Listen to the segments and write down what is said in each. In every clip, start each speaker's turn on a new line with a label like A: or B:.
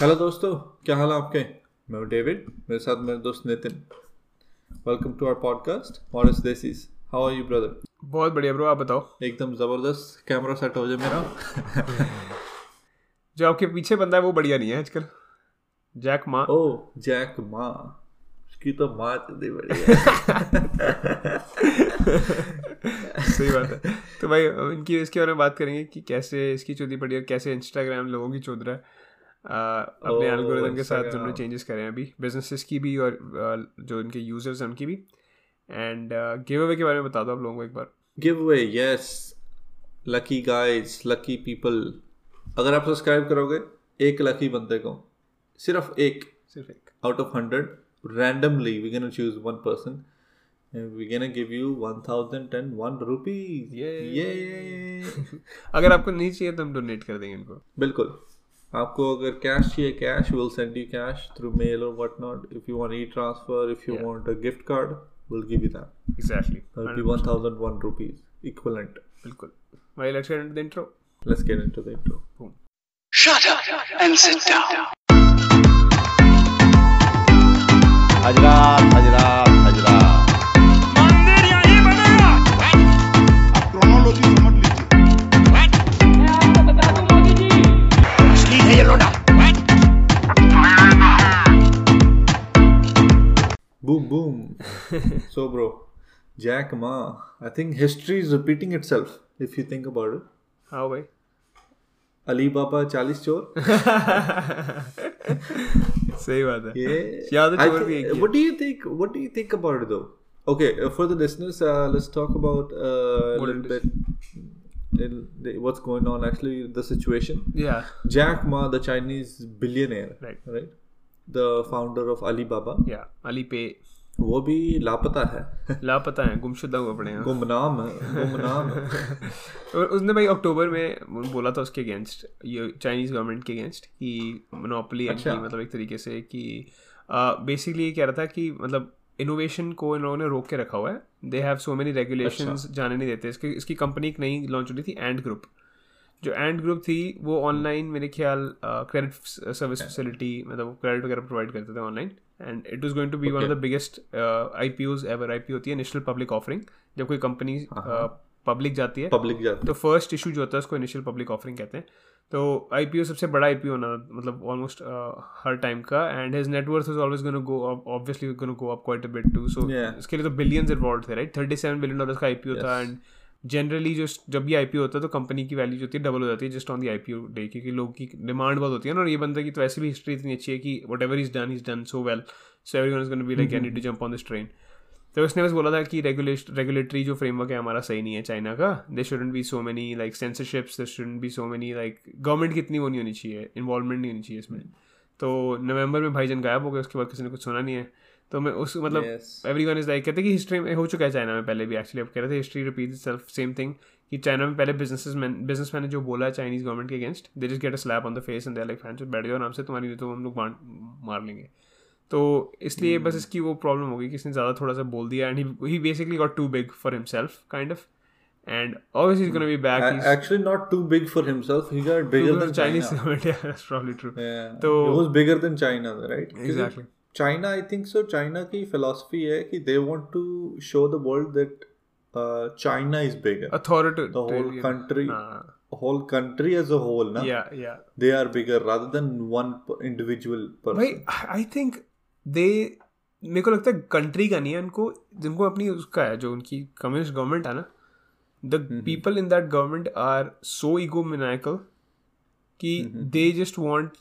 A: Hello दोस्तों क्या हाल है आपके? मैं हूँ डेविड मेरे साथ मेरे दोस्त Nitin. Welcome to our podcast Morris Desis how are you brother
B: बहुत बढ़िया ब्रो आप बताओ।
A: एकदम ज़बरदस्त कैमरा सेट हो जाए मेरा।
B: जो आपके पीछे बंदा है वो बढ़िया नहीं है आजकल। जैक मा
A: ओ जैक मा उसकी तो माँ इतनी बढ़िया
B: सही बात है। तो भाई इनकी इसके बारे में बात करेंगे कि कैसे इसकी चौधरी पड़ी बढ़िया कैसे इंस्टाग्राम लोगों की चौधरा है। अपने एल्गोरिदम के साथ उन्होंने चेंजेस करे हैं अभी बिजनेसेस की भी और जो इनके यूज़र्स हैं उनकी भी। एंड गिव अवे के बारे में बता दो आप लोगों को एक बार।
A: Give away yes lucky guys lucky people अगर आप सब्सक्राइब करोगे एक लकी बंदे को। सिर्फ़ एक।
B: सिर्फ़ एक।
A: Out of hundred randomly we're gonna choose one person. And we're gonna give you 1001 rupees.
B: ये अगर आपको नहीं चाहिए तो हम डोनेट कर देंगे इनको।
A: बिल्कुल। आपको अगर कैश चाहिए cash will send you cash through mail और what not if you want e transfer if you want a gift card will give you that
B: exactly
A: that'll be 1001 rupees equivalent.
B: बिल्कुल। भाई let's get into the intro
A: let's get into the intro.
B: Boom.
C: Shut up and sit down.
D: हजरात हजरात हजरात
A: boom boom so bro jack ma i think history is repeating itself if you think about it
B: हाँ भाई
A: ali baba 40 चोर
B: सही बात है
A: Yeah.
B: याद है
A: I
B: चोर
A: thi-
B: भी एक ही है।
A: what do you think? What do you think about it though? Okay, uh, for the listeners, uh, let's talk about uh, a
B: What
A: little
B: it is.
A: bit in the, what's going on. Actually, the situation.
B: या
A: Jack Ma, the Chinese billionaire,
B: Right.
A: right, The founder of Alibaba,
B: या अली पे
A: वो भी लापता है।
B: लापता है गुमशुदा हुआ पड़े हैं।
A: गुमनाम गुमनाम।
B: और उसने भाई अक्टूबर में बोला था उसके अगेंस्ट ये चाइनीज़ गवर्नमेंट के अगेंस्ट कि मोनोपली
A: अच्छा।
B: मतलब एक तरीके से कि बेसिकली ये कह रहा था कि मतलब इनोवेशन को इन लोगों ने रोक के रखा हुआ है। They have so many regulations जाने नहीं देते। इसकी इसकी कंपनी एक नई लॉन्च हुई थी एंड ग्रुप जो एंड ग्रुप थी वो ऑनलाइन मेरे ख्याल क्रेडिट सर्विस फैसिलिटी मतलब क्रेडिट वगैरह प्रोवाइड करते थे online and it was going to be one of the biggest I P Os ever I P होती है नेशनल पब्लिक ऑफरिंग जब कोई कंपनी पब्लिक जाती है
A: पब्लिक जाते
B: तो फ़र्स्ट इशू जो होता है उसको इनिशियल पब्लिक ऑफरिंग कहते हैं. तो आई पी ओ सबसे बड़ा आई पी ओ होना मतलब ऑलमोस्ट हर टाइम का. And his net worth is always gonna go obviously gonna go up quite a bit too
A: so
B: इसके लिए तो बिलियंस इन्वॉल्व थे right thirty seven billion dollar का आई पी ओ था एंड जनरली जो जब भी आईपीओ होता है तो कंपनी की वैल्यू जो होती है डबल हो जाती है just on the I day क्योंकि लोगों की डिमांड बहुत होती है ना और ये बंदा की तो वैसे भी हिस्ट्री इतनी अच्छी है कि whatever is done is done so well so everyone is gonna be like I need to jump on this train तो उसने बस बोला था कि रेगुलेट रेगुलेटरी जो फ्रेमवर्क है हमारा सही नहीं है चाइना का। They shouldn't be so many like censorships they shouldn't be so many like government की इतनी वो नहीं होनी चाहिए इन्वॉल्वमेंट नहीं होनी चाहिए इसमें। तो नवंबर में भाईजन गायब हो गए उसके बाद किसी ने कुछ सुना नहीं है। तो मैं उस मतलब एवरी वन इज़ लाइक कहते हैं कि हिस्ट्री में हो चुका है चाइना में पहले भी एक्चुअली अब कह रहे थे history repeat self same thing कि चाइना में पहले बिज़नेस बिज़नेस मैन ने जो बोला चाइनीज़ गवर्नमेंट के against they just get a slap on the face and like fan बैठ जाओ आराम से तुम्हारी तो हम लोग मार लेंगे. तो इसलिए बस इसकी वो प्रॉब्लम हो गई कि इसने ज़्यादा थोड़ा सा बोल दिया and he basically got too big for himself kind of and obviously is gonna be
A: A-
B: back
A: actually not too big for himself he got bigger than
B: Chinese
A: China.
B: Government yeah that's probably true.
A: Yeah.
B: तो-
A: he was bigger than China right?
B: Exactly.
A: China I think so China की philosophy है कि they want to show the world that China is bigger
B: authority
A: whole country whole country as a whole ना they are bigger rather than one individual
B: I think they मेरे को लगता है country का नहीं है उनको जिनको अपनी उसका है जो उनकी कम्युनिस्ट गवर्नमेंट है ना the people in that government are so egomaniacal कि they just want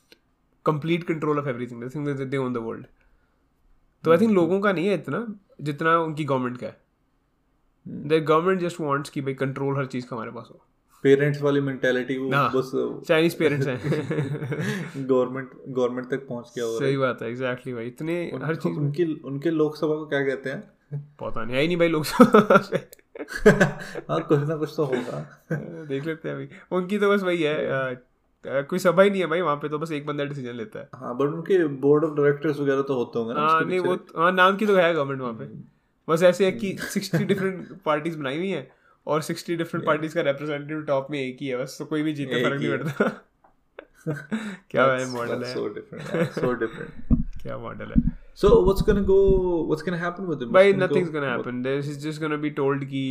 B: complete control of everything they own the world तो आई थिंक लोगों का नहीं है इतना जितना उनकी गवर्नमेंट का है। द गवर्नमेंट जस्ट वांट्स कि भाई कंट्रोल हर चीज़ का हमारे पास हो।
A: पेरेंट्स वाली मेंटेलिटी वो
B: हाँ,
A: बस
B: चाइनीज़ पेरेंट्स हैं।
A: गवर्नमेंट गवर्नमेंट तक पहुँच गया हो
B: सही बात है एग्जैक्टली भाई। इतने हर चीज़
A: उनकी उनके लोकसभा को क्या कहते हैं?
B: पता नहीं है ही नहीं भाई लोग
A: हाँ कुछ ना कुछ तो होगा।
B: देख लेते हैं अभी। उनकी तो बस वही है अ, कोई सभा ही नहीं है भाई वहाँ पे तो बस एक बंदा डिसीज़न लेता है।
A: हाँ बट उनके बोर्ड ऑफ़ डायरेक्टर्स वगैरह तो होते होंगे ना
B: हाँ नहीं वो हाँ नाम की तो है गवर्नमेंट वहाँ पे। बस ऐसे है कि सिक्सटी डिफरेंट पार्टीज़ बनाई हुई हैं और सिक्सटी डिफरेंट पार्टीज़ का रिप्रेजेंटेटिव टॉप में एक ही है बस तो कोई भी जीते फ़र्क नहीं पड़ता। क्या है। मॉडल है.
A: Yeah, so different.
B: क्या मॉडल है।
A: So what's gonna go? What's gonna happen with him?
B: भाई
A: What's
B: nothing's
A: go-
B: gonna happen this is just gonna be told कि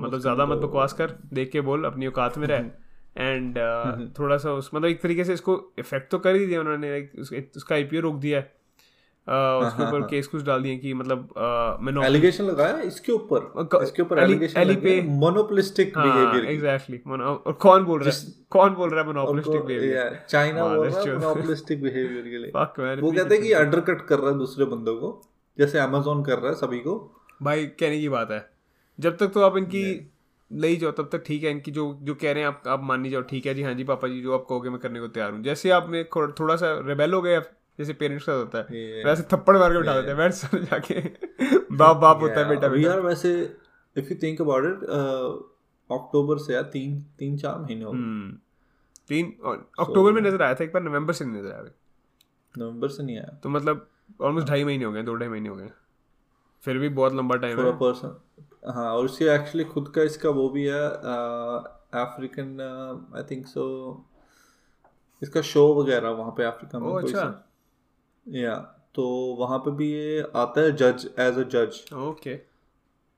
B: मतलब ज़्यादा मत बकवास कर देख के बोल अपनी औकात में रह। एंड uh, थोड़ा सा उस मतलब एक तरीके से इसको इफ़ेक्ट तो कर ही दिया उन्होंने उस- उसका आईपीओ रोक दिया है। Uh, उसके ऊपर केस कुछ डाल दिए कि मतलब uh, monopoly-
A: Allegation लगाया? इसके ऊपर? इसके ऊपर
B: Ali
A: लगाया
B: पे-
A: monopolistic
B: हाँ
A: behavior की।
B: एग्जैक्टली और कौन बोल रहा है? कौन बोल रहा है मोनोपोलिस्टिक बिहेवियर
A: चाइना बोल रहा है monopolistic behavior के लिए। वो कहते हैं कि अंडरकट कर रहा है दूसरे बंदों को। जैसे अमेजोन कर रहा है सभी को।
B: भाई कहने की बात है। जब तक तो आप इनकी ले ही जाओ तब तक ठीक है इनकी जो जो कह रहे हैं आप आप मान नहीं जाओ। ठीक है जी हाँ जी पापा जी जो आप कहोगे मैं करने को तैयार हूँ। जैसे आप में थोड़ा सा रेबेल हो गए जैसे पेरेंट्स का होता है
A: Yeah.
B: वैसे थप्पड़ मार के उठा देते हैं सर जाके। बाप बाप होता है बेटा
A: यार वैसे if you think about it अक्टूबर से यार तीन तीन चार महीने हो
B: हम्म, तीन अक्टूबर में नज़र आया था एक बार नवंबर से नहीं नज़र आया
A: नवंबर से नहीं आया।
B: तो मतलब ऑलमोस्ट ढाई महीने हो गए दो ढाई महीने हो गए। फिर भी बहुत लंबा टाइम है।
A: पर्सन हाँ और इसके एक्चुअली खुद का इसका वो भी है अफ्रीकन आई थिंक सो इसका शो वगैरह वहाँ पे अफ्रीका में
B: अच्छा।
A: सा। या तो वहाँ पे भी ये आता है जज एज अ जज
B: ओके।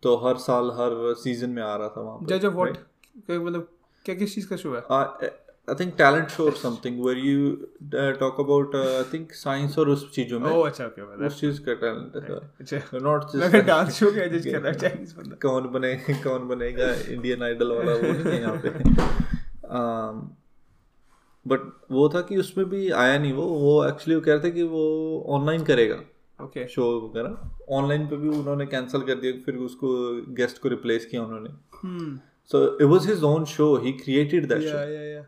A: तो हर साल हर सीज़न में आ रहा था वहाँ
B: जज ऑफ़ व्हाट मतलब क्या किस चीज़ का शो है?
A: आई थिंक टैलेंट शो और something where you talk about I think science और उस चीज़ों में
B: ओह अच्छा ओके okay,
A: उस चीज़ का टैलेंट है
B: अच्छा
A: नॉट
B: मैं डांस शो का जज कर रहा चाइनीज़ बंदा
A: कौन बने कौन बनेगा इंडियन आइडल वाला वो नहीं है यहाँ पे बट वो था कि उसमें भी आया नहीं वो वो एक्चुअली वो कह रहे थे कि वो ऑनलाइन करेगा
B: ओके
A: शो वगैरह। ऑनलाइन पे भी उन्होंने कैंसिल कर दिया फिर उसको गेस्ट को रिप्लेस किया उन्होंने।
B: हम्म
A: so it was his own show he created that
B: या
A: शो
B: या या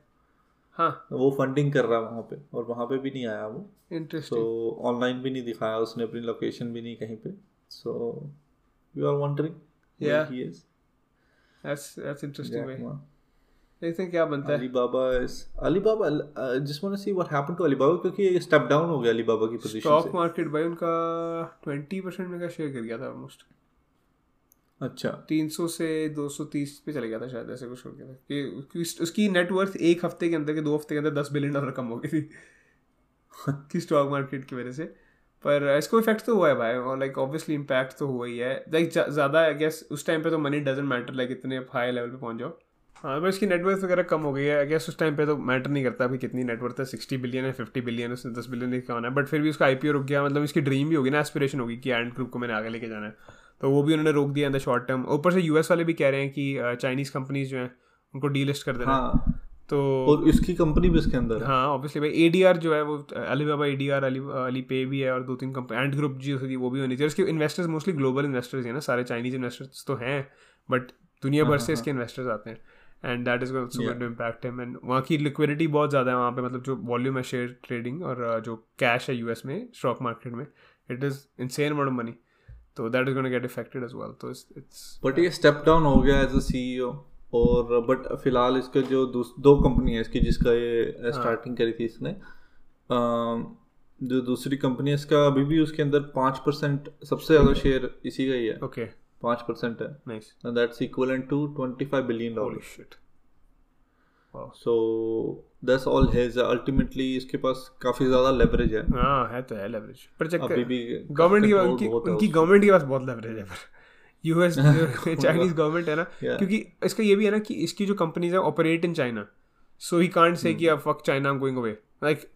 B: हाँ।
A: वो फंडिंग कर रहा है वहाँ पे और वहाँ पे भी नहीं आया वो। सो
B: इंटरेस्टिंग
A: ऑनलाइन भी नहीं दिखाया उसने अपनी लोकेशन भी नहीं कहीं पे। So you are wondering
B: Yeah.
A: He is
B: that's that's interesting भाई। देखते हैं क्या बनता है?
A: Want to see what happened to Alibaba क्योंकि ये स्टेप डाउन हो गया Alibaba की पोजीशन
B: स्टॉक मार्केट भाई उनका 20% में का शेयर गिर गया था ऑलमोस्ट
A: अच्छा।
B: 300 से 230 पे चले गया था शायद, ऐसे कुछ हो गया था। कि उसकी नेटवर्थ एक हफ़्ते के अंदर के, दो हफ़्ते के अंदर 10 बिलियन डॉलर कम हो गई थी। कि स्टॉक मार्केट की वजह से। पर इसको इफ़ेक्ट तो हुआ है भाई, और लाइक ऑब्वियसली इम्पैक्ट तो हुआ ही है। लाइक ज़्यादा आई गेस उस टाइम पे तो मनी डजेंट मैटर लाइक इतने हाई लेवल पे पहुँच जाओ। हाँ पर इसकी नेटवर्थ वगैरह कम हो गई है। आई गेस उस टाइम पे तो मैटर नहीं करता अभी कितनी नेटवर्थ है। सिक्सटी बिलियन है फिफ्टी बिलियन उसने दस बिलियन लेके आना है। बट फिर भी उसका आईपीओ रुक गया मतलब इसकी ड्रीम भी होगी ना एस्पिरेशन होगी कि एंड ग्रुप को मैंने आगे लेके जाना है। तो वो भी उन्होंने रोक दिया इन द शॉर्ट टर्म ऊपर से यूएस वाले भी कह रहे हैं कि चाइनीज़ कंपनीज़ जो हैं उनको डीलिस्ट कर देना हाँ। तो
A: और इसकी कंपनी भी इसके अंदर है।
B: हाँ ऑब्वियसली भाई एडीआर जो है वो अलीबाबा एडीआर अली अली पे भी है और दो तीन कंपनी एंड ग्रुप जी होती है वो भी होनी चाहिए। उसके इन्वेस्टर्स मोस्टली ग्लोबल इन्वेस्टर्स हैं ना सारे चाइनीज़ इन्वेस्टर्स तो हैं बट दुनिया भर से इसके इन्वेस्टर्स आते हैं। And that is going to impact him and वहाँ की लिक्विडिटी बहुत ज़्यादा है वहाँ पे मतलब जो वॉल्यूम है शेयर ट्रेडिंग और uh, जो कैश है यूएस में स्टॉक मार्केट में it is insane amount of money तो that is going get effected as well तो इट्स
A: बट ये स्टेप डाउन हो गया एज अ सीईओ और बट फ़िलहाल इसके जो दो कंपनी है इसकी जिसका ये स्टार्टिंग करी थी इसने जो दूसरी कंपनी है इसका अभी भी उसके अंदर पाँच परसेंट सबसे ज़्यादा शेयर इसी का ही है।
B: ओके
A: पाँच परसेंट है। Nice that's equal to twenty five
B: billion
A: dollar
B: shit
A: so that's all his ultimately इसके पास काफ़ी ज़्यादा लेवरेज है।
B: हाँ है तो है लेवरेज पर चेक
A: अभी भी
B: गवर्नमेंट की उनकी उनकी गवर्नमेंट के पास बहुत लेवरेज है पर। यूएस चाइनीज़ गवर्नमेंट है ना
A: Yeah.
B: क्योंकि इसका ये भी है ना कि इसकी जो कंपनीज़ है operate in China so he can't say कि अब fuck China I am going away like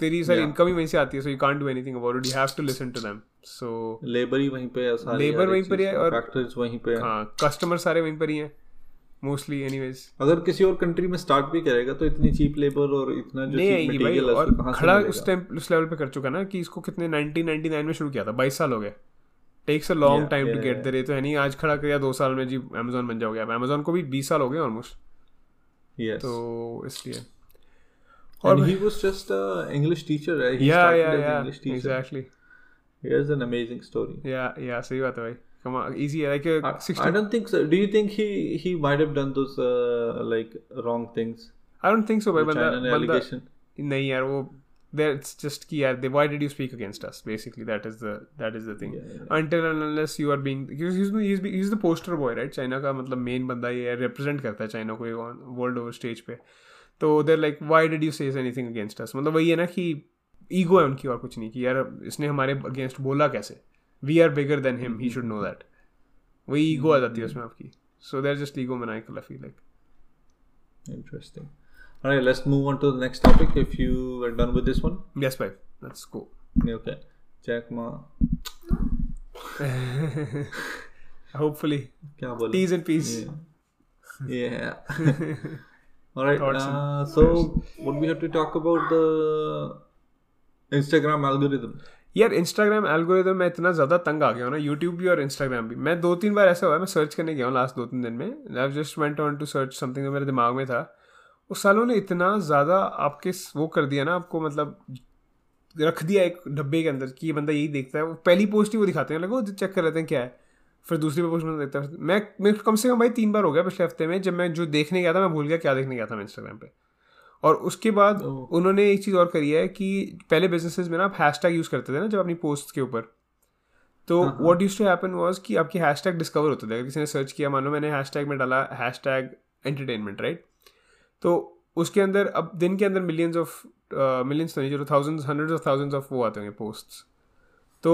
B: तेरी सारी इनकम ही वहीं से आती है so you can't do anything about it you have to listen to them so
A: labour ही वहीं पे है सारी
B: Labor वहीं पर है और-
A: फैक्टरीज वहीं पे है।
B: हाँ कस्टमर सारे वहीं पर ही हैं। मोस्टली एनीवेज
A: अगर किसी और कंट्री में स्टार्ट भी करेगा तो इतनी चीप लेबर और इतना जो
B: नहीं आएगी भाई और खड़ा उस टाइम उस लेवल पे कर चुका ना कि इसको कितने 1999 में शुरू किया था 22 साल हो गए। Takes a long
A: time
B: to get
A: yeah.
B: There तो है नहीं आज खड़ा किया दो साल में जी अमेजोन बन जाओगे अब अमेजोन को भी 20 साल हो गए ऑलमोस्ट
A: yes.
B: तो इसलिए।
A: And he was just a English teacher right? he
B: या
A: started
B: या
A: as
B: या
A: English teacher.
B: Exactly
A: here's an amazing story.
B: या या सही बात है भाई। कम इजी है like
A: I, I don't think so do you think he he might have done those uh, like wrong things
B: I don't think so भाई बंदा
A: China
B: बंदा नहीं यार वो that's just कि यार they why did you speak against us basically that is the that is the thing yeah, yeah. until and unless you are being he's, he's, he's the poster boy right China का मतलब main बंदा ये represent करता है China को world over stage पे तो they're like why did you says anything against us मतलब वही है ना कि ईगो है उनकी और कुछ नहीं कि यार इसने हमारे अगेंस्ट बोला कैसे We are bigger than him he should know that वही ईगो आ जाती है उसमें आपकी so there just ego maniacal I feel like
A: Interesting. All right, let's move on to the next topic. If you are done with this one,
B: yes bye let's go
A: Yeah, okay. Jack Ma,
B: hopefully
A: क्या बोले?
B: peace and peace
A: Yeah. yeah. All right.
B: Thoughts
A: Uh, so, what we have to talk about the Instagram algorithm.
B: यार Instagram algorithm में इतना ज़्यादा तंग आ गया हूँ ना यूट्यूब भी और इंस्टाग्राम भी। मैं दो तीन बार ऐसा हुआ मैं सर्च करने गया हूँ लास्ट दो तीन दिन में। I just went on to search something जो मेरे दिमाग में था। उस सालों ने इतना ज़्यादा आपके वो कर दिया ना, आपको मतलब रख दिया एक डब्बे के अंदर कि ये बंदा यही देखता है। वो पहली पोस्ट ही वो दिखाते हैं लगो चेक कर लेते हैं क्या है। फिर दूसरी पोस्ट में देखता है। मैं मैं कम से कम भाई तीन बार हो गया पिछले हफ़्ते में, जब मैं जो देखने गया था, मैं भूल गया क्या देखने गया था मैं इंस्टाग्राम पे। और उसके बाद। उन्होंने एक चीज़ और करी है कि पहले बिजनेसेस में ना आप हैश टैग यूज़ करते थे ना जब अपनी पोस्ट के ऊपर। तो what used to happen was कि आपकी हैश टैग डिस्कवर होते थे। अगर किसी ने सर्च किया मानो मैंने हैश टैग में डाला हैश टैग एंटरटेनमेंट राइट तो उसके अंदर अब दिन के अंदर मिलियंस ऑफ़ मिलियंस तो नहीं चलो thousands hundreds of thousands of वो आते होंगे पोस्ट तो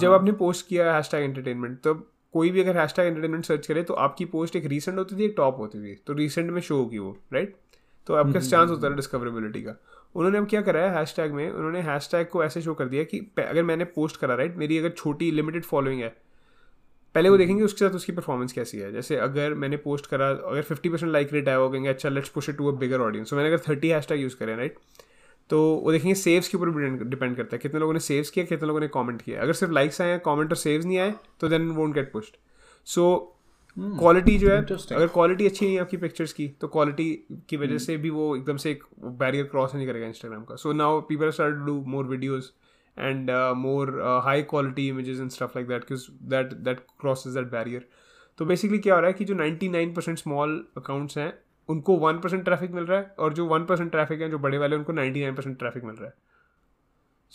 B: जब आपने पोस्ट किया हैश टैग एंटरटेनमेंट तब कोई भी अगर हैश टैग एंटरटेनमेंट सर्च करे तो आपकी पोस्ट एक रिसेंट होती थी एक टॉप होती थी। तो रिसेंट में शो होगी वो राइट तो आपका चांस होता है डिस्कवरेबिलिटी का। उन्होंने अब क्या करा है हैश टैग में? उन्होंने हैश टैग को ऐसे शो कर दिया कि अगर मैंने पोस्ट करा राइट मेरी अगर छोटी लिमिटेड फॉलोइंग है पहले वो देखेंगे उसके साथ उसकी परफॉर्मेंस कैसी है। जैसे अगर मैंने पोस्ट करा अगर फिफ्टी परसेंट लाइक रेट आया वो कहेंगे अच्छा let's push it to a bigger audience तो मैंने अगर थर्टी हैश टैग यूज़ करें राइट तो वो देखेंगे सेव्स के ऊपर भी डिपेंड करता है। कितने लोगों ने सेव्स किया कितने लोगों ने कमेंट किया। अगर सिर्फ़ लाइक्स आए कमेंट और सेव्स नहीं आए तो then won't get pushed so quality जो है. अगर क्वालिटी अच्छी नहीं है आपकी पिक्चर्स की तो क्वालिटी की वजह से भी वो एकदम से एक बैरियर क्रॉस नहीं करेगा इंस्टाग्राम का। So now people start to do more videos and more high quality images and stuff like that that that crosses that barrier तो बेसिकली क्या हो रहा है कि जो 99% स्मॉल अकाउंट्स हैं उनको 1% ट्रैफ़िक मिल रहा है और जो 1% ट्रैफ़िक है जो बड़े वाले उनको 99% ट्रैफ़िक मिल रहा है।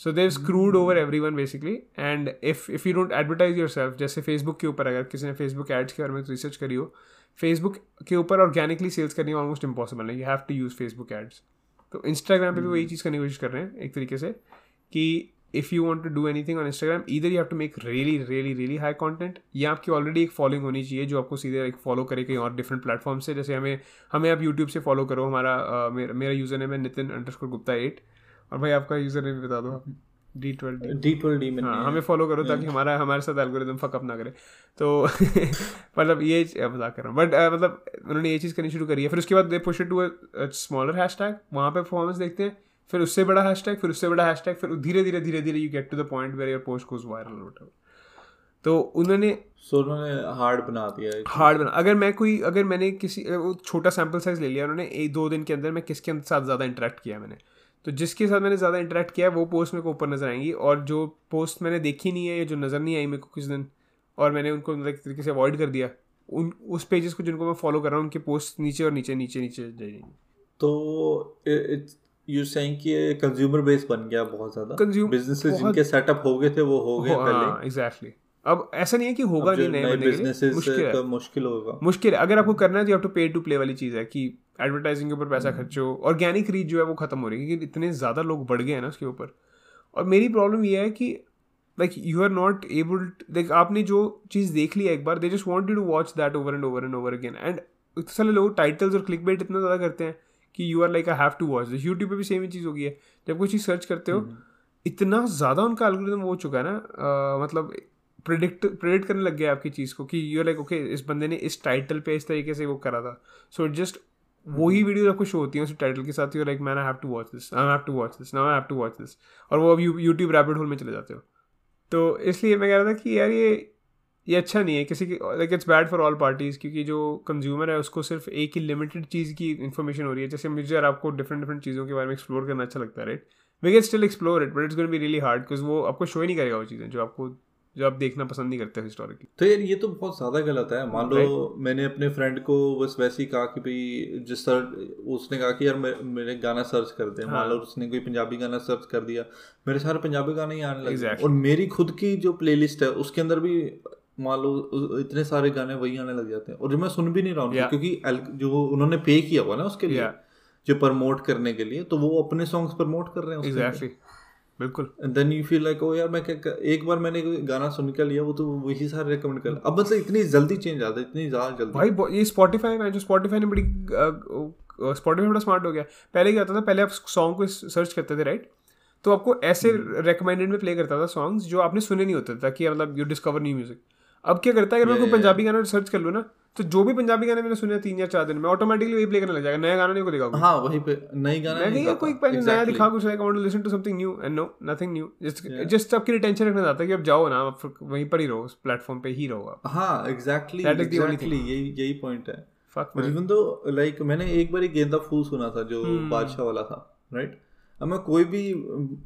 B: So they screwed over every one basically and if if you don't advertise yourself जैसे फेसबुक के ऊपर अगर किसी ने फेसबुक एड्स के बारे में रिसर्च करी हो फेसबुक के ऊपर ऑर्गेनिकली सेल्स करनी ऑलमोस्ट इम्पॉसिबल है you have to use Facebook ads तो इंस्टाग्राम पे भी वही चीज़ करने की कोशिश कर रहे हैं एक तरीके से कि if you want to do anything on Instagram इधर you have to make really really really high content या आपकी ऑलरेडी एक फॉलोइंग होनी चाहिए जो आपको सीधे एक फॉलो करे कहीं और डिफरेंट प्लेटफॉर्म से। जैसे हमें हमें आप यूट्यूब से फॉलो करो हमारा मेरा मेरा यूज़र नेम है नितिन अंडरस्कोर गुप्ता एट और भाई आपका यूज़र नेम बता दो। आप डी ट्वेल्व
A: D12D में
B: हाँ हमें फॉलो करो ताकि हमारा हमारे साथ एल्गोरिदम फकअप ना करे। तो मतलब ये मज़ाक कर रहा हूँ। बट मतलब उन्होंने ये चीज़ करनी शुरू करी है। फिर उसके बाद they push it to smaller hashtag वहाँ पे परफॉर्मेंस देखते हैं। फिर उससे बड़ा हैश टैग फिर उससे बड़ा हैश टैग फिर धीरे धीरे धीरे धीरे you get to the point where your post goes viral तो उन्होंने
A: So, उन्होंने हार्ड बना दिया
B: हार्ड बना। अगर मैं कोई अगर मैंने किसी छोटा सैंपल साइज़ ले लिया उन्होंने एक दो दिन के अंदर मैं किसके साथ ज़्यादा इंटरेक्ट किया मैंने। तो जिसके साथ मैंने ज़्यादा इंटरेक्ट किया है वो पोस्ट मेरे को ऊपर नज़र आएँगी और जो पोस्ट मैंने देखी नहीं है या जो नज़र नहीं आई मेरे को कुछ दिन और मैंने उनको मतलब तरीके से अवॉइड कर दिया उन उस पेजेस को जिनको मैं फॉलो कर रहा हूँ उनके पोस्ट नीचे और नीचे नीचे नीचे जाएँगी।
A: तो इट्स यू सेइंग कि कंज्यूमर बेस बन गया बहुत ज़्यादा?
B: Consume-
A: बिजनेसेस जिनके सेटअप हो गए थे वो हो गए पहले।
B: एग्जैक्टली अब ऐसा नहीं है कि होगा नहीं नए
A: बिजनेसेस
B: है।
A: का मुश्किल होगा।
B: मुश्किल है। अगर आपको करना है तो you have to pay to play वाली चीज़ है कि एडवर्टाइजिंग के ऊपर पैसा खर्चो ऑर्गेनिक रीच जो है वो खत्म हो रही है क्योंकि इतने ज़्यादा लोग बढ़ गए हैं ना उसके ऊपर। और मेरी प्रॉब्लम ये है कि like you are not able like आपने जो चीज़ देख ली है एक बार they just want to watch that over and over and over again and इतने सारे लोग टाइटल्स और क्लिक बेट इतना ज़्यादा करते हैं कि you are like I have to watch this YouTube पर भी सेम ही चीज़ होगी है। जब कोई चीज़ सर्च करते हो इतना ज़्यादा उनका एल्गोरिदम हो चुका है ना अ, मतलब प्रिडिक्ट प्रिडिक्ट करने लग गया आपकी चीज़ को कि यू लाइक ओके इस बंदे ने इस टाइटल पे इस तरीके से वो करा था। सो इट जस्ट वही वीडियो आपको शो होती है उस टाइटल के साथ you like man I have to watch this I have to watch this now I have to watch this और वो अब यूट्यूब रैपिड होल में चले जाते हो। तो इसलिए मैं कह रहा था कि यार ये ये अच्छा नहीं है किसी की like it's bad for all parties क्योंकि जो कंज्यूमर है उसको सिर्फ़ एक ही लिमिटेड चीज़ की इन्फॉर्मेशन हो रही है। जैसे मुझे यार आपको डिफरेंट डिफरेंट चीज़ों के बारे में एक्सप्लोर करना अच्छा लगता है right we can still explore it but it's gonna be really hard because वो आपको शो ही नहीं करेगा वो चीज़ें जो आपको जो आप देखना पसंद नहीं करते हिस्टोरिकली
A: तो यार ये तो बहुत ज़्यादा गलत है। मान लो मैंने अपने फ्रेंड को बस वैसे ही कहा कि भाई जिस सर उसने कहा कि यार मेरे गाना सर्च कर दे। मान लो उसने कोई पंजाबी गाना सर्च कर दिया। मेरे सारे पंजाबी गाने ही आने लगे।
B: Exactly.
A: और मेरी खुद की जो प्लेलिस्ट है उसके अंदर भी मान लो इतने सारे गाने वही आने लग जाते हैं। और जो मैं सुन भी नहीं रहा हूँ
B: Yeah.
A: क्योंकि जो उन्होंने पे किया हुआ ना उसके लिए
B: Yeah.
A: जो प्रमोट करने के लिए तो वो अपने सॉन्ग्स प्रमोट कर रहे हैं उसके अंदर।
B: बिल्कुल।
A: And then you feel like oh यार मैं क्या एक बार मैंने कोई गाना सुन के लिया वो तो वही सारे रिकमेंड कर अब मतलब इतनी जल्दी चेंज आता है इतनी ज़्यादा जल्दी।
B: भाई ये स्पॉटिफाई में जो स्पॉटिफाई ने बड़ी स्पॉटिफाई बड़ा स्मार्ट हो गया। पहले क्या होता था पहले आप सॉन्ग को सर्च करते थे राइट तो आपको ऐसे रिकमेंडेड में प्ले करता था सॉन्ग्स जो आपने सुने नहीं होते थे ताकि मतलब यू डिस्कवर न्यू म्यूज़िक अब क्या करता है? अगर मैं कोई पंजाबी गाना सर्च कर लूँ ना तो जो भी पंजाबी गाने मैंने सुने तीन या चार दिन में ऑटोमेटिकली वही प्ले करने लग जाएगा। नया गाना नहीं को दिखाऊँगा
A: हाँ वही पे नई गाना
B: मैं
A: नहीं
B: नहीं कोई। पहले नया दिखा कुछ like I want to listen to something new and no nothing new just just आपकी रिटेंशन रखना चाहता है कि अब जाओ ना आप वहीं पर ही रहो उस प्लेटफॉर्म पे ही रहो आप।
A: हाँ एग्जैक्टली एग्जैक्टली यही यही पॉइंट है। इवन लाइक मैंने एक बार एक गेंदा फूल सुना था जो
B: Hmm.
A: बादशाह वाला था राइट अब मैं कोई भी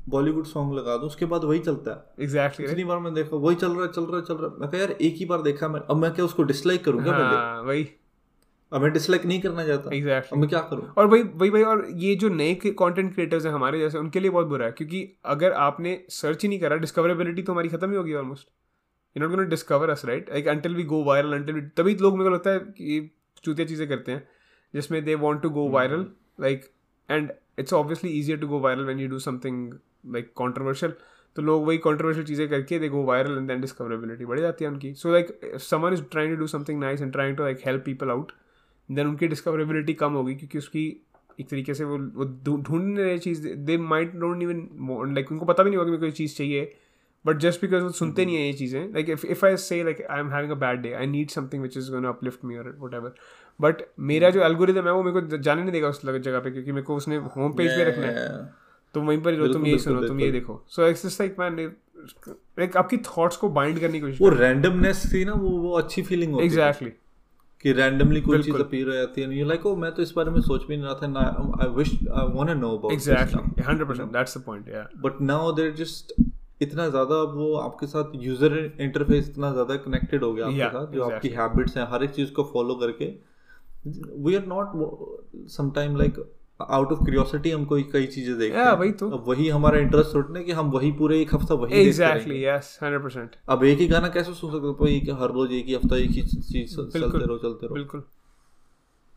A: बॉलीवुड सॉन्ग लगा दूँ उसके बाद वही चलता है।
B: एग्जैक्टली
A: इतनी बार मैं देखा वही चल रहा है चल रहा है चल रहा है। मैं कहा यार एक ही बार देखा मैं अब मैं क्या उसको डिसलाइक करूँ
B: हाँ वही।
A: अब मैं डिसलाइक नहीं करना चाहता।
B: एग्जैक्टली
A: अब मैं क्या करूँ?
B: और वही वही भाई और ये जो नए कंटेंट क्रिएटर्स हैं हमारे जैसे उनके लिए बहुत बुरा है क्योंकि अगर आपने सर्च ही नहीं करा डिस्कवरेबिलिटी तो हमारी खत्म ही होगी almost you not gonna discover us right like until we go viral until तभी लोग मेरे को लगता है कि चूतिया चीज़ें करते हैं जिसमें they want to go viral like and it's obviously easier to go viral when you do something like controversial तो लोग वही कंट्रोवर्शियल चीज़ें करके they go viral and then discoverability बढ़ जाती है उनकी। So like someone is trying to do something nice and trying to like help people out then उनकी डिस्कवरेबिलिटी कम होगी क्योंकि उसकी एक तरीके से वो वो ढूं- ढूंढ रहे चीज़ they might don't even like उनको पता भी नहीं होगा कि मेरे को ये चीज़ चाहिए बट जस्ट बिकॉज़ वो सुनते नहीं है ये चीज़ें like if if I say like I am having a bad day I need something which is gonna uplift me और वट एवर बट मेरा जो एल्गोरिदम है वो मेरे को जाने नहीं देगा उस जगह पे क्योंकि मेरे को उसने होम पेज पे रखना है। तो वहीं पर तुम यही सुनो तुम ये देखो। सो लाइक मैन लाइक आपकी थॉट्स को बाइंड करने की कोशिश
A: वो रैंडमनेस थी ना वो वो अच्छी फीलिंग होती है
B: एग्जैक्टली
A: कि रैंडमली कोई चीज़ अपीयर हो जाती है यू लाइक ओ मैं तो इस बारे में सोच भी नहीं रहा था ना I wish I want to know about
B: exactly hundred percent that's the point या
A: बट नाउ देर जस्ट इतना ज़्यादा वो आपके साथ यूज़र इंटरफेस इतना ज़्यादा कनेक्टेड हो गया आपके
B: Yeah,
A: साथ जो आपकी हैबिट्स हैं हर एक चीज़ को फॉलो करके। We are not sometime like out of curiosity हम कोई कई चीज़ें देखते
B: Yeah,
A: हैं।
B: वही तो।
A: अब वही हमारा इंटरेस्ट उठने कि हम वही पूरे एक हफ़्ता वही देखते
B: एग्जैक्टली। यस हंड्रेड परसेंट
A: अब एक ही गाना कैसे सुन सकते हो कि हर रोज एक ही हफ़्ता एक ही चीज़ चलते रहो चलते रहो।
B: बिल्कुल।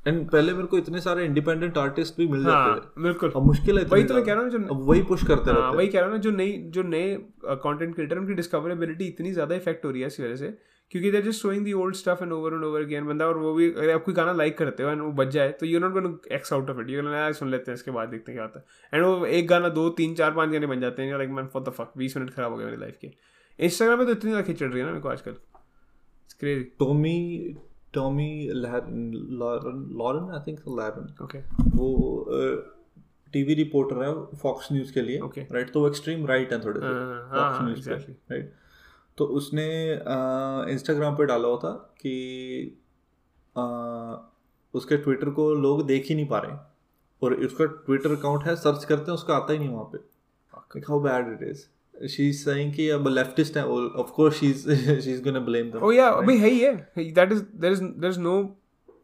A: एंड पहले मेरे को इतने सारे इंडिपेंडेंट आर्टिस्ट भी मिल जाते थे।
B: हाँ बिल्कुल।
A: अब मुश्किल है
B: वही तो मैं कह रहा हूँ जो
A: अब वही पुश करते
B: हाँ वही
A: हैं।
B: कह रहा हूँ ना जो नई जो नए कंटेंट क्रिएटर उनकी डिस्कवरेबिलिटी इतनी ज़्यादा इफ़ेक्ट हो रही है इस वजह से क्योंकि they're just showing the old stuff and over and over again बंदा और वो भी अगर आप कोई गाना लाइक करते हो एंड वो बच जाए तो you not gonna ex out of it you gonna सुन लेते हैं इसके बाद देखते हैं क्या होता है. एंड वो एक गाना दो तीन चार पाँच गाने बन जाते हैं like man for the fuck बीस मिनट खराब हो गए मेरी लाइफ के. इंस्टाग्राम पे तो इतनी ज़्यादा खिंच चढ़ रही है ना मेरे को आजकल।
A: Crazy Tommy Tommy Lauren I think Lauren
B: okay
A: वो टीवी रिपोर्टर है फॉक्स न्यूज़ के लिए. राइट तो वो एक्सट्रीम राइट है थोड़े से
B: हाँ, हाँ,
A: फॉक्स
B: हाँ,
A: न्यूज़ पे
B: exactly.
A: राइट तो उसने इंस्टाग्राम पे डाला होता कि आ, उसके ट्विटर को लोग देख ही नहीं पा रहे और उसका ट्विटर अकाउंट है सर्च करते हैं उसका आता ही नहीं वहाँ पे। How bad it is she is saying कि अब लेफ्टिस्ट है of course she is she is gonna blame them
B: Oh yeah, अभी है ही है। That is there is there is no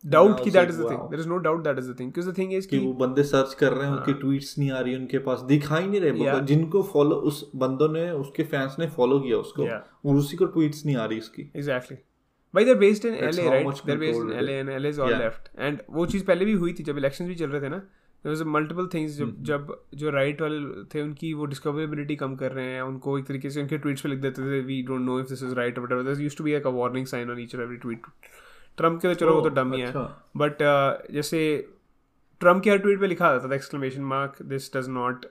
A: doubt
B: की that is the
A: thing
B: there is no doubt that is the thing because the thing is
A: कि वो बंदे search कर रहे हैं उनकी
B: हाँ।
A: ट्वीट्स नहीं आ रही उनके पास दिखा ही नहीं रहे
B: Yeah.
A: जिनको फॉलो उस बंदों ने उसके फैंस ने फॉलो किया उसको
B: Yeah.
A: और उसी को ट्वीट्स नहीं आ रही उसकी
B: exactly. भाई they're based in
A: That's
B: LA
A: how
B: right?
A: much
B: they're based in
A: control it
B: LA and LA is all
A: Yeah.
B: left. And वो चीज़ पहले भी हुई थी जब इलेक्शंस भी चल रहे थे ना there was multiple things जब जब जो राइट वाले थे उनकी वो डिस्कवरेबिलिटी कम कर रहे हैं उनको एक तरीके से उनके ट्वीट्स पे लिख देते थे we don't know if this is right used to be एक वार्निंग साइन ऑन ईच और एवरी ट्वीट ट्रंप के तो चलो वो तो डम ही है।
A: अच्छा।
B: बट जैसे ट्रंप के हर ट्वीट पे लिखा रहता था exclamation mark this does not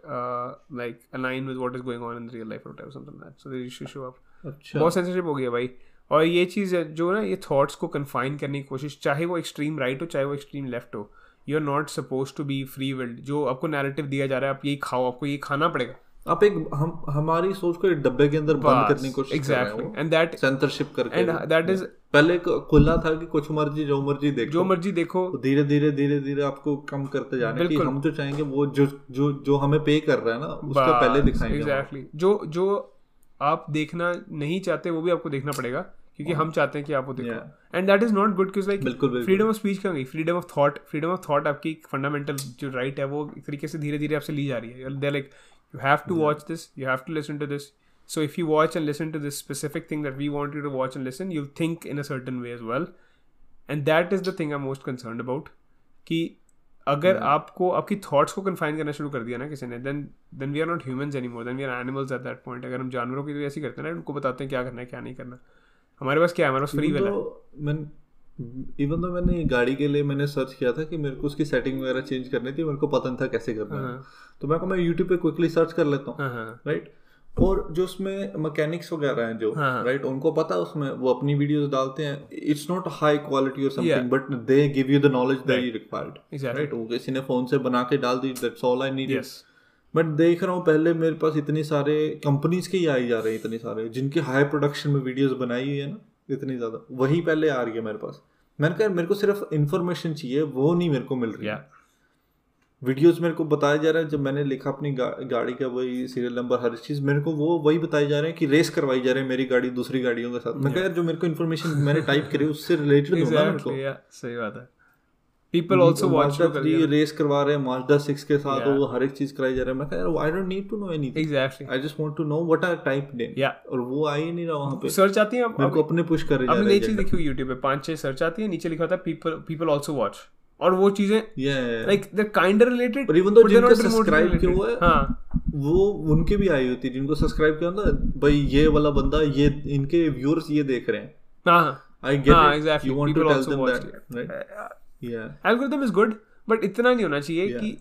B: like align with what is going on in real life और something that so they issue show
A: up
B: बहुत सेंसिटिव हो गया भाई। और ये चीज़ जो ना ये थॉट्स को कन्फाइन करने की कोशिश चाहे वो एक्सट्रीम राइट हो चाहे वो एक्सट्रीम लेफ़्ट हो you are not suppose to be free willed जो आपको नैरेटिव दिया जा रहा है आप यही खाओ आपको ये खाना पड़ेगा।
A: आप एक हम हमारी सोच को एक डब्बे के अंदर बंद करने की कोशिश
B: एग्जैक्टली
A: कर रहे
B: एंड दैट
A: सेंसरशिप करके।
B: एंड दैट इज़
A: पहले एक खुला था कि कुछ मर्ज़ी जो मर्ज़ी देखो।
B: जो मर्ज़ी देखो।
A: धीरे धीरे धीरे धीरे आपको कम करते जाने की। हम जो चाहेंगे वो जो जो जो हमें पे कर रहा है ना उसका पहले दिखाएँगे।
B: एग्जैक्टली जो जो आप देखना नहीं चाहते वो भी आपको देखना पड़ेगा क्योंकि हम चाहते हैं कि आप वो देखो। And that is not good क्योंकि लाइक। फ्रीडम ऑफ़ स्पीच कहाँ गई? Freedom of thought freedom of thought आपकी फंडामेंटल जो राइट है वो एक तरीके से धीरे धीरे आपसे ली जा रही है। They like you have to watch this you have to listen to this so if you watch and listen to this specific thing that we want you to watch and listen you'll think in a certain way as well. And that is the thing i'm most concerned about. कि अगर आपको आपकी thoughts को confine करना शुरू कर दिया ना किसी ने then then we are not humans anymore then we are animals at that point अगर हम जानवरों की तो ऐसे ही करते हैं ना उनको बताते हैं क्या करना है क्या नहीं करना हमारे पास क्या है हमारे पास फ्री विल है
A: मैं इवन तो मैंने गाड़ी के लिए मैंने सर्च किया था कि मेरे को उसकी सेटिंग वगैरह चेंज करनी थी मेरे को पता नहीं था कैसे करना है। तो मैं कहा मैं यूट्यूब पे क्विकली सर्च कर लेता हूँ
B: हाँ हाँ।
A: राइट और जो उसमें मैकेनिक्स वगैरह हैं जो
B: हाँ।
A: राइट उनको पता है उसमें वो अपनी वीडियोस डालते हैं। इट्स नॉट हाई क्वालिटी और something but they give you the knowledge that you
B: required
A: right वो किसी ने फ़ोन से बना के डाल दी that's all I
B: need
A: but देख रहा हूँ पहले मेरे पास इतने सारे कंपनीज़ के ही आई जा रहे हैं इतने सारे जिनके हाई प्रोडक्शन में वीडियोस बनाई हुई है ना। इतनी ज़्यादा। वही पहले आ रही है मेरे पास। मैंने कहा मेरे को सिर्फ़ इन्फॉर्मेशन चाहिए वो नहीं मेरे को मिल रही। है वीडियोस मेरे को बताया जा रहा है जब मैंने लिखा अपनी गा, गाड़ी का वही सीरियल नंबर हर चीज़ मेरे को वो वही बताए जा रहे हैं कि रेस करवाई जा रही है मेरी गाड़ी दूसरी गाड़ियों के साथ। मैं कह यार जो मेरे को इन्फॉर्मेशन मैंने टाइप करी उससे रिलेटेड exactly, yeah, मेरे को।
B: सही बात है। People also watch
A: Mazda three race करवा रहे हैं माजदा सिक्स के साथ वो हर एक चीज़ कराई जा रहा है। मैं कहा यार I don't need to know anything
B: exactly
A: I just want to know what are type in
B: या
A: और वो आ ही नहीं रहा वहाँ पे।
B: सर्च आती है अब
A: मेरे को अपने पुश कर रहे
B: अब
A: रहे
B: नई चीज़ देखी हुई यूट्यूब पे पाँच छह सर्च आती है नीचे लिखा होता है पीपल पीपल आल्सो वॉच और वो चीज़ें like they kind
A: related even though जिनका subscribe किया हुआ है,
B: हाँ।
A: वो उनके भी आई होती है। जिनको सब्सक्राइब किया ना भाई ये वाला बंदा ये इनके व्यूअर्स ये देख रहे हैं।
B: हाँ।
A: आई गेट
B: हाँ, it
A: you
B: want
A: to
B: tell
A: them that right
B: algorithm is good but इतना नहीं होना चाहिए
A: Yeah.
B: कि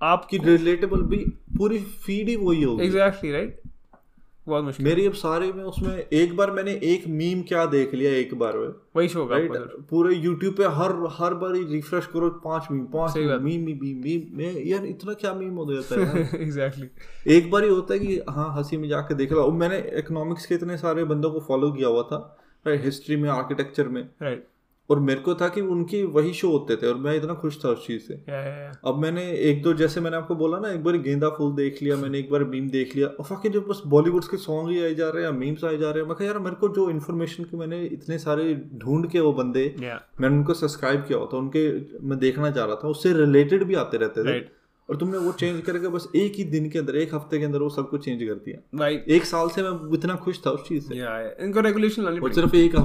B: आप
A: कि रिलेटेबल भी पूरी फ़ीड ही वही होगी।
B: एग्जैक्टली राइट बहुत मुश्किल।
A: मेरी अब सारे में उसमें एक बार मैंने एक मीम क्या देख लिया एक बार में।
B: वही शो
A: राइट पूरे यूट्यूब पे हर हर बार रिफ्रेश करो पाँच मीम पाँच मीम मीम मीम मीम में यार इतना क्या मीम हो जाता है?
B: एग्जैक्टली
A: एक बार ही होता है कि हाँ हँसी मज़ाक के देख लो अब मैंने इकोनॉमिक्स के इतने सारे बंदों को फॉलो किया हुआ था राइट हिस्ट्री में आर्किटेक्चर में।
B: राइट
A: और मेरे को था कि उनके वही शो होते थे और मैं इतना खुश था उस चीज़ से। अब मैंने एक दो जैसे मैंने आपको बोला ना एक बार गेंदा फूल देख लिया मैंने एक बार मीम देख लिया और फाकि जब बस बॉलीवुड के सॉन्ग ही आए जा रहे हैं मीम्स आए जा रहे हैं मैं यार मेरे को जो इन्फॉर्मेशन की मैंने इतने सारे ढूंढ के वो बंदे मैंने उनको सब्सक्राइब किया होता उनके मैं देखना चाह रहा था उससे रिलेटेड भी आते रहते थे।
B: Right.
A: और तुमने वो चेंज करके बस एक ही दिन के अंदर एक हफ़्ते के अंदर वो सब कुछ चेंज कर दिया।
B: भाई
A: एक साल से मैं इतना खुश था उस चीज़ से।
B: या इनको रेगुलेशन लानी
A: और सिर्फ़ एक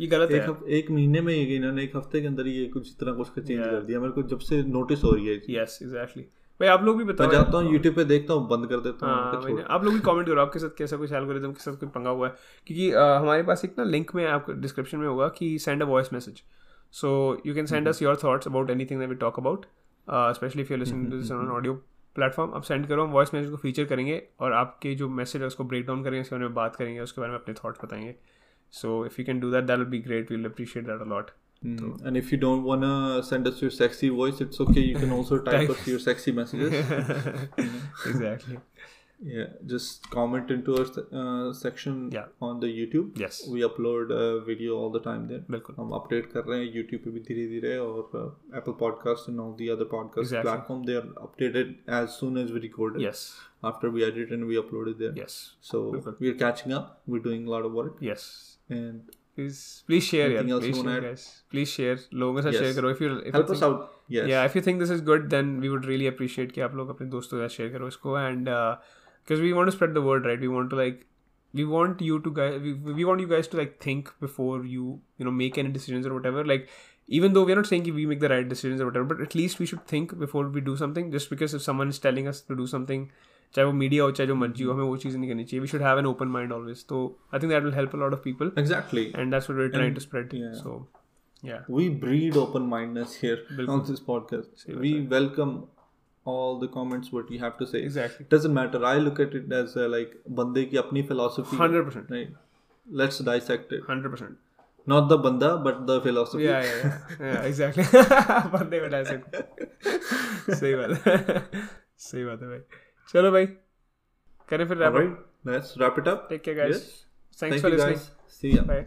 B: ये गलत
A: एक
B: है।
A: हफ- एक महीने में ही इन्होंने एक हफ़्ते के अंदर ये कुछ इतना कुछ का चेंज
B: Yeah.
A: कर दिया। मेरे को जब से नोटिस हो रही है।
B: यस एग्जैक्टली भाई आप लोग भी
A: मैं
B: बताओ
A: जाता हूँ यूट्यूब पे देखता हूँ बंद कर देता हूँ
B: हाँ। आप लोग भी कमेंट करो आपके साथ कैसा कुछ एल्गोरिदम के साथ कोई पंगा हुआ है? क्योंकि हमारे पास एक ना लिंक में आपको डिस्क्रिप्शन में होगा कि send a voice message so you can send us your thoughts about anything that we talk about specially if you listening to this on audio platform आप सेंड करो हम वॉइस मैसेज को feature करेंगे और आपके जो मैसेज है उसको ब्रेक डाउन करेंगे उसके बारे में बात करेंगे उसके बारे में अपने थॉट्स बताएँगे। So if you can do that that will be great will appreciate that a lot
A: Mm. And if you don't wanna send us your sexy voice, it's okay. You can also type
B: Type.
A: us your sexy messages.
B: Exactly
A: yeah, just comment into our se- uh, section
B: Yeah.
A: on the YouTube.
B: Yes.
A: We upload uh, video all the time there.
B: बिल्कुल
A: हम update कर रहे हैं YouTube पे भी धीरे धीरे और Apple podcast and all the other podcast
B: Exactly.
A: Platform they are updated as soon as we record
B: yes
A: after we edit and we upload it there
B: yes
A: so
B: Bilkul.
A: we're catching up we're doing a lot of work
B: yes
A: and
B: please please share यार
A: Anything else you
B: please
A: wanna
B: share
A: add?
B: Guys please share लोगों के साथ
A: Yes.
B: Share करो if you
A: help us out yes
B: yeah if you think this is good then we would really appreciate कि आप लोग अपने दोस्तों के साथ शेयर करो इसको and because we want to spread the word right we want to like we want you to guys we, we want you guys to like think before you you know make any decisions or whatever like even though we're not saying कि we make the right decisions or whatever but at least we should think before we do something just because if someone is telling us to do something चाहे वो media हो चाहे जो मर्ज़ी हो हमें वो चीज़ नहीं करनी चाहिए we should have an open mind always तो I think that will help a lot of people
A: exactly
B: and that's what we trying to spread so yeah
A: we breed open mindness here on this podcast we welcome all the comments what you have to say
B: exactly
A: doesn't matter I look at it as like बंदे की अपनी philosophy
B: 100%
A: right let's dissect it
B: 100%
A: Not the banda, but the philosophy.
B: Yeah, yeah, yeah. yeah exactly. Same. Same. Same. Same. Same. चलो भाई करें फिर wrap up
A: nice wrap it up
B: take care guys thanks for listening
A: see you
B: bye